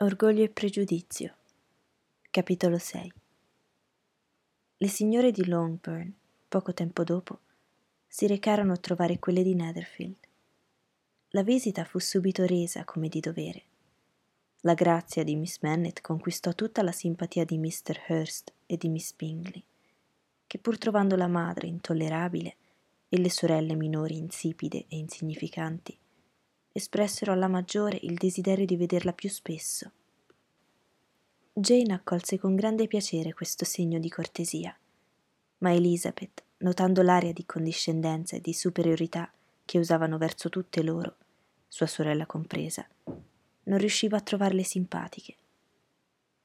Orgoglio e pregiudizio. Capitolo 6 Le signore di Longbourn, poco tempo dopo, si recarono a trovare quelle di Netherfield. La visita fu subito resa come di dovere. La grazia di Miss Bennet conquistò tutta la simpatia di Mr. Hurst e di Miss Bingley, che pur trovando la madre intollerabile e le sorelle minori insipide e insignificanti, espressero alla maggiore il desiderio di vederla più spesso. Jane accolse con grande piacere questo segno di cortesia, ma Elizabeth, notando l'aria di condiscendenza e di superiorità che usavano verso tutte loro, sua sorella compresa, non riusciva a trovarle simpatiche.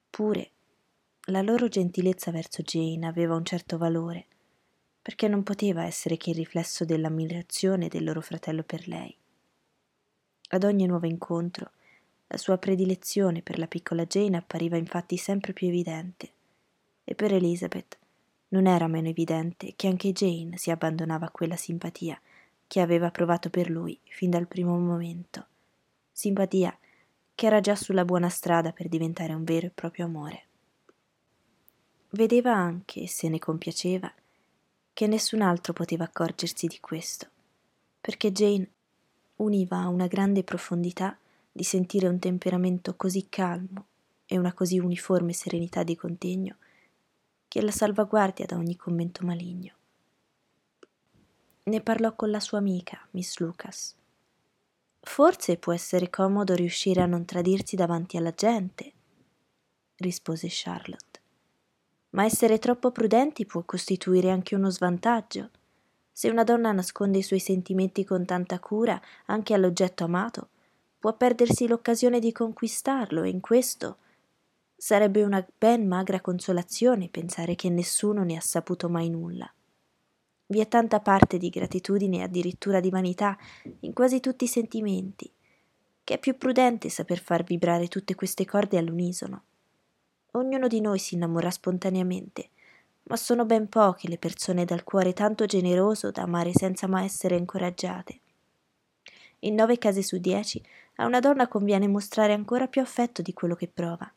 Pure la loro gentilezza verso Jane aveva un certo valore, perché non poteva essere che il riflesso dell'ammirazione del loro fratello per lei. Ad ogni nuovo incontro, la sua predilezione per la piccola Jane appariva infatti sempre più evidente, e per Elizabeth non era meno evidente che anche Jane si abbandonava a quella simpatia che aveva provato per lui fin dal primo momento, simpatia che era già sulla buona strada per diventare un vero e proprio amore. Vedeva anche, se ne compiaceva, che nessun altro poteva accorgersi di questo, perché Jane univa a una grande profondità di sentire un temperamento così calmo e una così uniforme serenità di contegno che la salvaguardia da ogni commento maligno. Ne parlò con la sua amica, Miss Lucas. Forse può essere comodo riuscire a non tradirsi davanti alla gente, rispose Charlotte. Ma essere troppo prudenti può costituire anche uno svantaggio. Se una donna nasconde i suoi sentimenti con tanta cura anche all'oggetto amato, può perdersi l'occasione di conquistarlo e in questo sarebbe una ben magra consolazione pensare che nessuno ne ha saputo mai nulla. Vi è tanta parte di gratitudine e addirittura di vanità in quasi tutti i sentimenti, che è più prudente saper far vibrare tutte queste corde all'unisono. Ognuno di noi si innamora spontaneamente, ma sono ben poche le persone dal cuore tanto generoso da amare senza mai essere incoraggiate. In nove casi su dieci a una donna conviene mostrare ancora più affetto di quello che prova.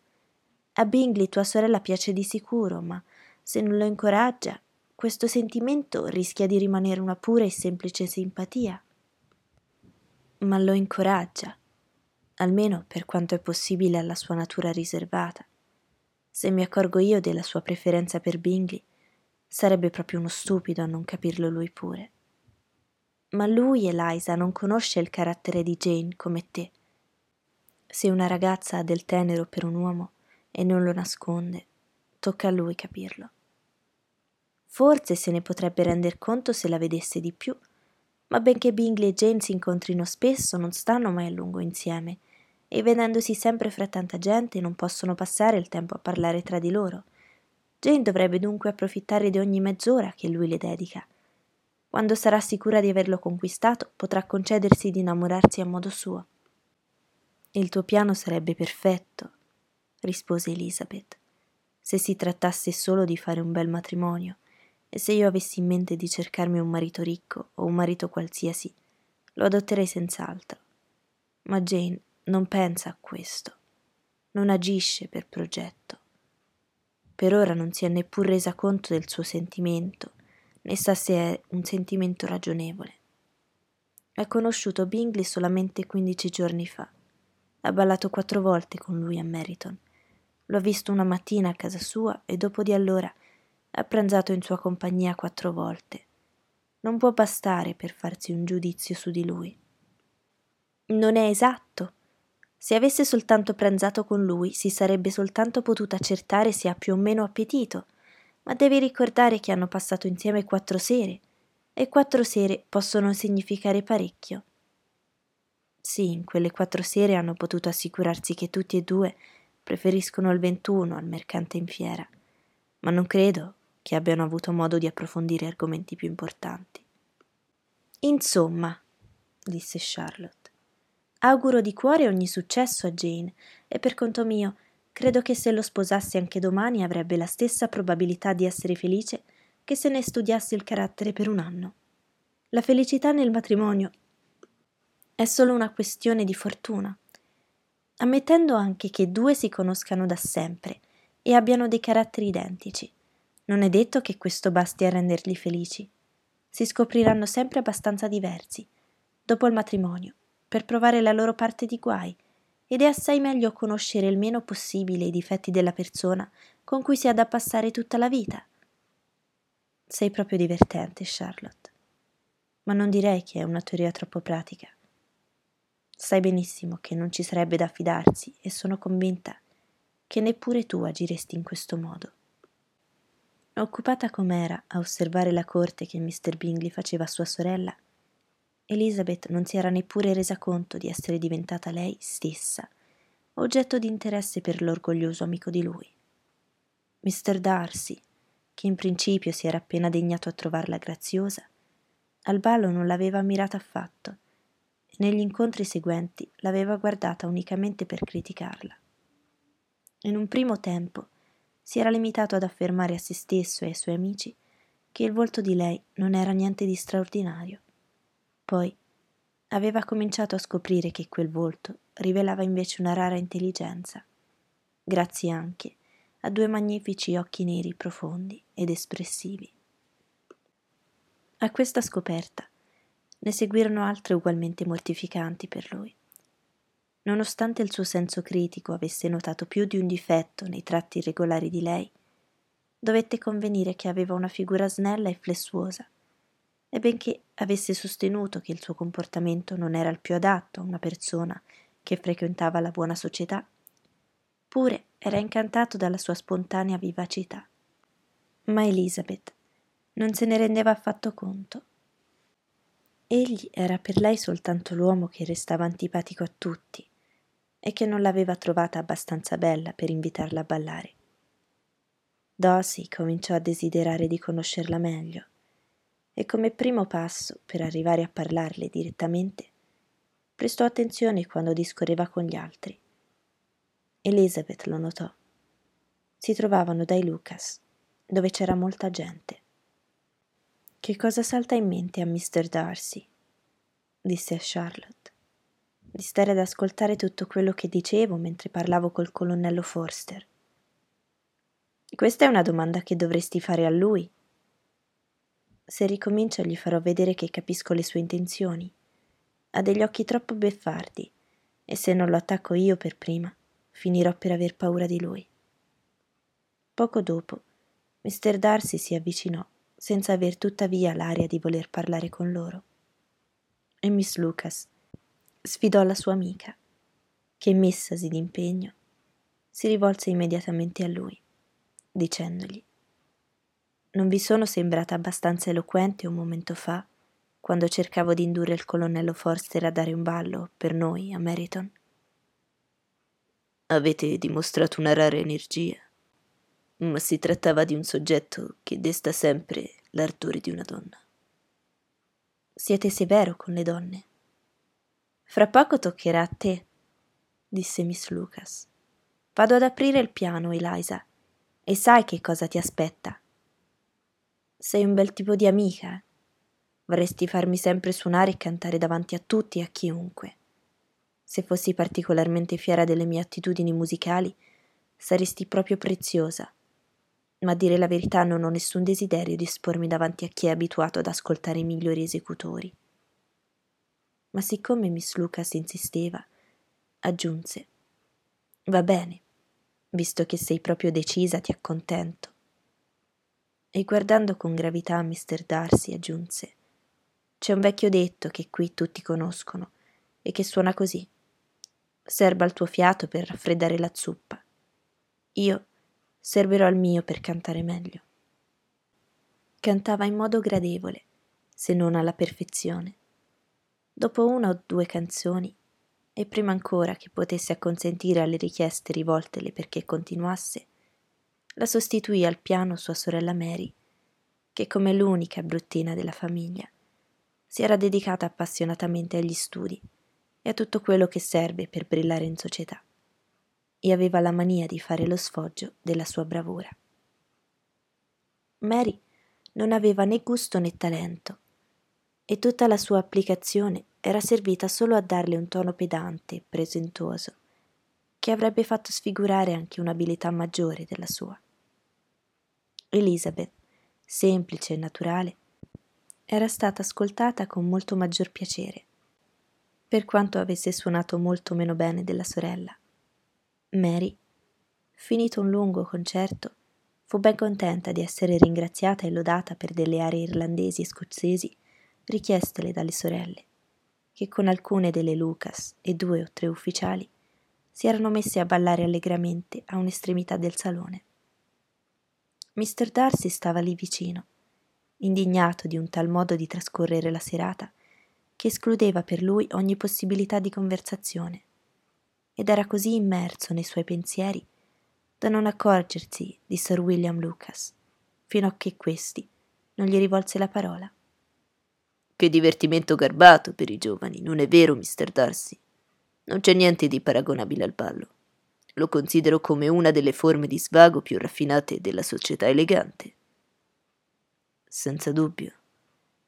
A Bingley tua sorella piace di sicuro, ma se non lo incoraggia, questo sentimento rischia di rimanere una pura e semplice simpatia. Ma lo incoraggia, almeno per quanto è possibile alla sua natura riservata. Se mi accorgo io della sua preferenza per Bingley, sarebbe proprio uno stupido a non capirlo lui pure. Ma lui, Eliza, non conosce il carattere di Jane come te. Se una ragazza ha del tenero per un uomo e non lo nasconde, tocca a lui capirlo. Forse se ne potrebbe render conto se la vedesse di più, ma benché Bingley e Jane si incontrino spesso, non stanno mai a lungo insieme e vedendosi sempre fra tanta gente non possono passare il tempo a parlare tra di loro. Jane dovrebbe dunque approfittare di ogni mezz'ora che lui le dedica. Quando sarà sicura di averlo conquistato, potrà concedersi di innamorarsi a modo suo. Il tuo piano sarebbe perfetto, rispose Elizabeth, se si trattasse solo di fare un bel matrimonio, e se io avessi in mente di cercarmi un marito ricco o un marito qualsiasi, lo adotterei senz'altro. Ma Jane non pensa a questo, non agisce per progetto. Per ora non si è neppur resa conto del suo sentimento, né sa se è un sentimento ragionevole. Ha conosciuto Bingley solamente quindici giorni fa. Ha ballato quattro volte con lui a Meriton. L'ho visto una mattina a casa sua e dopo di allora ha pranzato in sua compagnia quattro volte. Non può bastare per farsi un giudizio su di lui. Non è esatto, se avesse soltanto pranzato con lui, si sarebbe soltanto potuta accertare se ha più o meno appetito, ma devi ricordare che hanno passato insieme quattro sere, e quattro sere possono significare parecchio. Sì, in quelle quattro sere hanno potuto assicurarsi che tutti e due preferiscono il 21 al mercante in fiera, ma non credo che abbiano avuto modo di approfondire argomenti più importanti. Insomma, disse Charlotte, Auguro di cuore ogni successo a Jane e per conto mio credo che se lo sposasse anche domani avrebbe la stessa probabilità di essere felice che se ne studiasse il carattere per un anno. La felicità nel matrimonio è solo una questione di fortuna ammettendo anche che due si conoscano da sempre e abbiano dei caratteri identici. Non è detto che questo basti a renderli felici. Si scopriranno sempre abbastanza diversi, dopo il matrimonio, per provare la loro parte di guai, ed è assai meglio conoscere il meno possibile i difetti della persona con cui si ha da passare tutta la vita. Sei proprio divertente, Charlotte. Ma non direi che è una teoria troppo pratica. Sai benissimo che non ci sarebbe da fidarsi e sono convinta che neppure tu agiresti in questo modo. Occupata com'era a osservare la corte che Mr. Bingley faceva a sua sorella, Elizabeth non si era neppure resa conto di essere diventata lei stessa oggetto di interesse per l'orgoglioso amico di lui. Mr. Darcy, che in principio si era appena degnato a trovarla graziosa, al ballo non l'aveva ammirata affatto e negli incontri seguenti l'aveva guardata unicamente per criticarla. In un primo tempo si era limitato ad affermare a se stesso e ai suoi amici che il volto di lei non era niente di straordinario. Poi aveva cominciato a scoprire che quel volto rivelava invece una rara intelligenza, grazie anche a due magnifici occhi neri profondi ed espressivi. A questa scoperta ne seguirono altre ugualmente mortificanti per lui. Nonostante il suo senso critico avesse notato più di un difetto nei tratti irregolari di lei, dovette convenire che aveva una figura snella e flessuosa e benché avesse sostenuto che il suo comportamento non era il più adatto a una persona che frequentava la buona società, pure era incantato dalla sua spontanea vivacità. Ma Elizabeth non se ne rendeva affatto conto. Egli era per lei soltanto l'uomo che restava antipatico a tutti e che non l'aveva trovata abbastanza bella per invitarla a ballare. Dosy cominciò a desiderare di conoscerla meglio e come primo passo per arrivare a parlarle direttamente, prestò attenzione quando discorreva con gli altri. Elizabeth lo notò. Si trovavano dai Lucas, dove c'era molta gente. Che cosa salta in mente a Mr. Darcy? disse a Charlotte. Di stare ad ascoltare tutto quello che dicevo mentre parlavo col colonnello Forster. Questa è una domanda che dovresti fare a lui, se ricomincia gli farò vedere che capisco le sue intenzioni. Ha degli occhi troppo beffardi e se non lo attacco io per prima, finirò per aver paura di lui. Poco dopo, Mr. Darcy si avvicinò, senza aver tuttavia l'aria di voler parlare con loro. E Miss Lucas sfidò la sua amica, che messasi d'impegno, si rivolse immediatamente a lui, dicendogli non vi sono sembrata abbastanza eloquente un momento fa, quando cercavo di indurre il colonnello Forster a dare un ballo per noi a Meriton? Avete dimostrato una rara energia, ma si trattava di un soggetto che desta sempre l'ardore di una donna. Siete severo con le donne. Fra poco toccherà a te, disse Miss Lucas. Vado ad aprire il piano, Eliza, e sai che cosa ti aspetta. Sei un bel tipo di amica. Vorresti farmi sempre suonare e cantare davanti a tutti e a chiunque. Se fossi particolarmente fiera delle mie attitudini musicali, saresti proprio preziosa. Ma a dire la verità non ho nessun desiderio di espormi davanti a chi è abituato ad ascoltare i migliori esecutori. Ma siccome Miss Lucas insisteva, aggiunse: Va bene, visto che sei proprio decisa, ti accontento e guardando con gravità Mr. Darcy aggiunse C'è un vecchio detto che qui tutti conoscono e che suona così. Serba il tuo fiato per raffreddare la zuppa. Io servirò il mio per cantare meglio. Cantava in modo gradevole, se non alla perfezione. Dopo una o due canzoni, e prima ancora che potesse acconsentire alle richieste rivoltele perché continuasse, la sostituì al piano sua sorella Mary, che come l'unica bruttina della famiglia si era dedicata appassionatamente agli studi e a tutto quello che serve per brillare in società, e aveva la mania di fare lo sfoggio della sua bravura. Mary non aveva né gusto né talento, e tutta la sua applicazione era servita solo a darle un tono pedante e presentuoso, che avrebbe fatto sfigurare anche un'abilità maggiore della sua. Elizabeth, semplice e naturale, era stata ascoltata con molto maggior piacere, per quanto avesse suonato molto meno bene della sorella. Mary, finito un lungo concerto, fu ben contenta di essere ringraziata e lodata per delle aree irlandesi e scozzesi richiestele dalle sorelle, che con alcune delle Lucas e due o tre ufficiali si erano messe a ballare allegramente a un'estremità del salone. Mr. Darcy stava lì vicino, indignato di un tal modo di trascorrere la serata che escludeva per lui ogni possibilità di conversazione, ed era così immerso nei suoi pensieri da non accorgersi di Sir William Lucas, fino a che questi non gli rivolse la parola. Che divertimento garbato per i giovani, non è vero, Mr. Darcy? Non c'è niente di paragonabile al ballo. Lo considero come una delle forme di svago più raffinate della società elegante. Senza dubbio.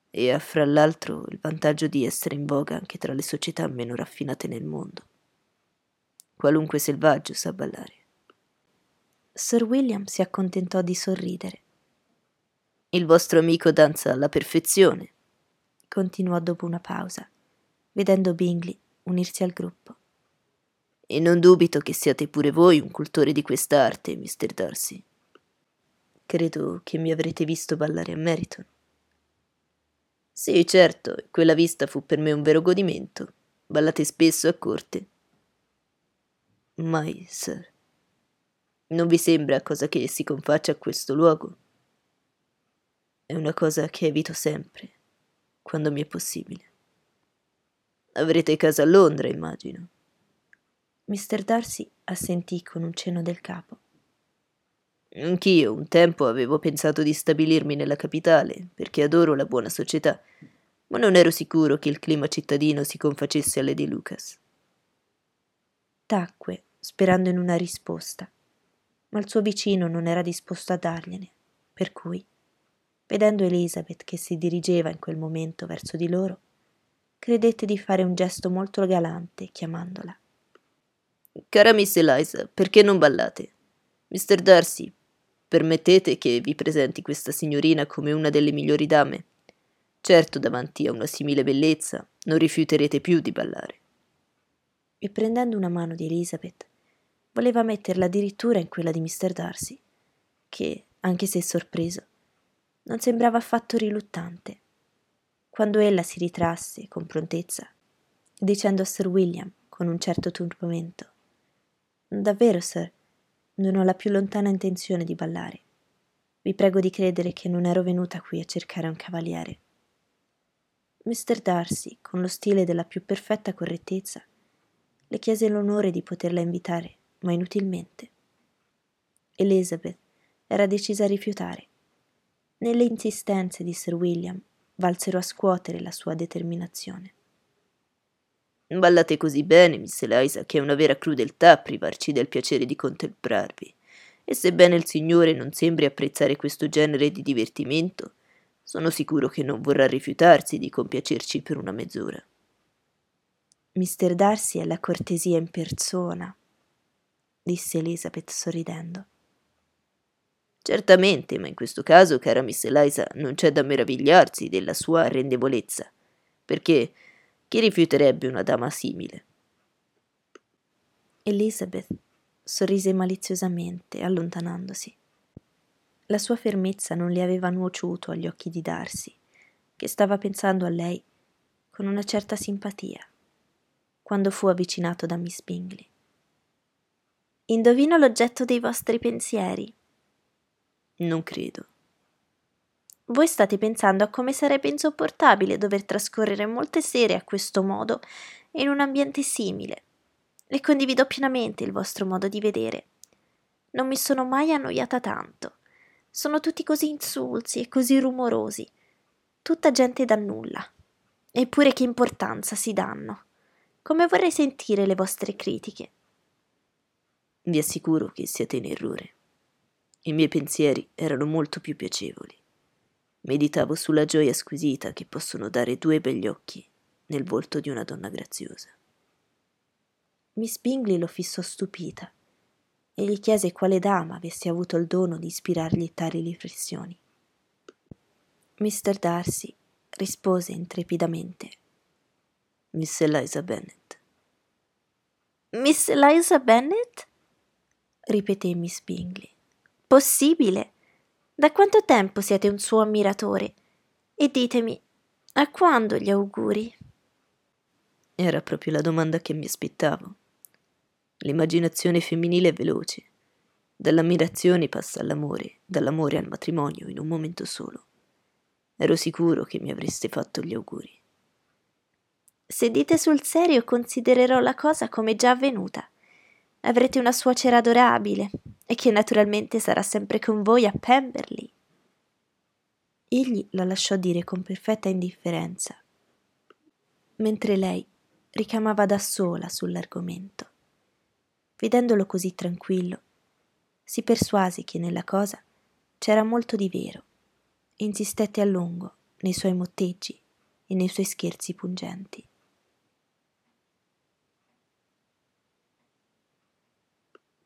E ha fra l'altro il vantaggio di essere in voga anche tra le società meno raffinate nel mondo. Qualunque selvaggio sa ballare. Sir William si accontentò di sorridere. Il vostro amico danza alla perfezione, continuò dopo una pausa, vedendo Bingley unirsi al gruppo. E non dubito che siate pure voi un cultore di questa arte, Mr. Darcy. Credo che mi avrete visto ballare a Meriton. Sì, certo, quella vista fu per me un vero godimento. Ballate spesso a corte. Mai, sir. Non vi sembra cosa che si confaccia a questo luogo? È una cosa che evito sempre, quando mi è possibile. Avrete casa a Londra, immagino. Mr. Darcy assentì con un cenno del capo. Anch'io un tempo avevo pensato di stabilirmi nella capitale, perché adoro la buona società, ma non ero sicuro che il clima cittadino si confacesse a Lady Lucas. Tacque, sperando in una risposta ma il suo vicino non era disposto a dargliene, per cui, vedendo Elizabeth che si dirigeva in quel momento verso di loro, credette di fare un gesto molto galante chiamandola. Cara Miss Eliza, perché non ballate? Mr. Darcy, permettete che vi presenti questa signorina come una delle migliori dame. Certo, davanti a una simile bellezza, non rifiuterete più di ballare. E prendendo una mano di Elizabeth, voleva metterla addirittura in quella di Mr. Darcy, che, anche se sorpreso, non sembrava affatto riluttante. Quando ella si ritrasse con prontezza, dicendo a Sir William con un certo turbamento: Davvero, sir, non ho la più lontana intenzione di ballare. Vi prego di credere che non ero venuta qui a cercare un cavaliere. Mr. Darcy, con lo stile della più perfetta correttezza, le chiese l'onore di poterla invitare ma inutilmente. Elizabeth era decisa a rifiutare. Nelle insistenze di Sir William valsero a scuotere la sua determinazione. Ballate così bene, Miss Eliza, che è una vera crudeltà privarci del piacere di contemplarvi. E sebbene il Signore non sembri apprezzare questo genere di divertimento, sono sicuro che non vorrà rifiutarsi di compiacerci per una mezz'ora. Mister Darcy è la cortesia in persona, disse Elizabeth sorridendo. Certamente, ma in questo caso, cara Miss Eliza, non c'è da meravigliarsi della sua arrendevolezza, perché chi rifiuterebbe una dama simile? Elizabeth sorrise maliziosamente, allontanandosi. La sua fermezza non le aveva nuociuto agli occhi di Darcy, che stava pensando a lei con una certa simpatia, quando fu avvicinato da Miss Bingley. Indovino l'oggetto dei vostri pensieri. Non credo. Voi state pensando a come sarebbe insopportabile dover trascorrere molte sere a questo modo in un ambiente simile. E condivido pienamente il vostro modo di vedere. Non mi sono mai annoiata tanto. Sono tutti così insulsi e così rumorosi. Tutta gente da nulla. Eppure che importanza si danno. Come vorrei sentire le vostre critiche. Vi assicuro che siete in errore. I miei pensieri erano molto più piacevoli. Meditavo sulla gioia squisita che possono dare due begli occhi nel volto di una donna graziosa. Miss Bingley lo fissò stupita e gli chiese quale dama avesse avuto il dono di ispirargli tali riflessioni. Mr. Darcy rispose intrepidamente. Miss Eliza Bennet. Miss Eliza Bennet? ripeté Miss Bingley. Possibile? Da quanto tempo siete un suo ammiratore? E ditemi, a quando gli auguri? Era proprio la domanda che mi aspettavo. L'immaginazione femminile è veloce. Dall'ammirazione passa all'amore, dall'amore al matrimonio in un momento solo. Ero sicuro che mi avreste fatto gli auguri. Se dite sul serio, considererò la cosa come già avvenuta. Avrete una suocera adorabile e che naturalmente sarà sempre con voi a Pemberley. Egli la lasciò dire con perfetta indifferenza, mentre lei ricamava da sola sull'argomento. Vedendolo così tranquillo, si persuase che nella cosa c'era molto di vero e insistette a lungo nei suoi motteggi e nei suoi scherzi pungenti.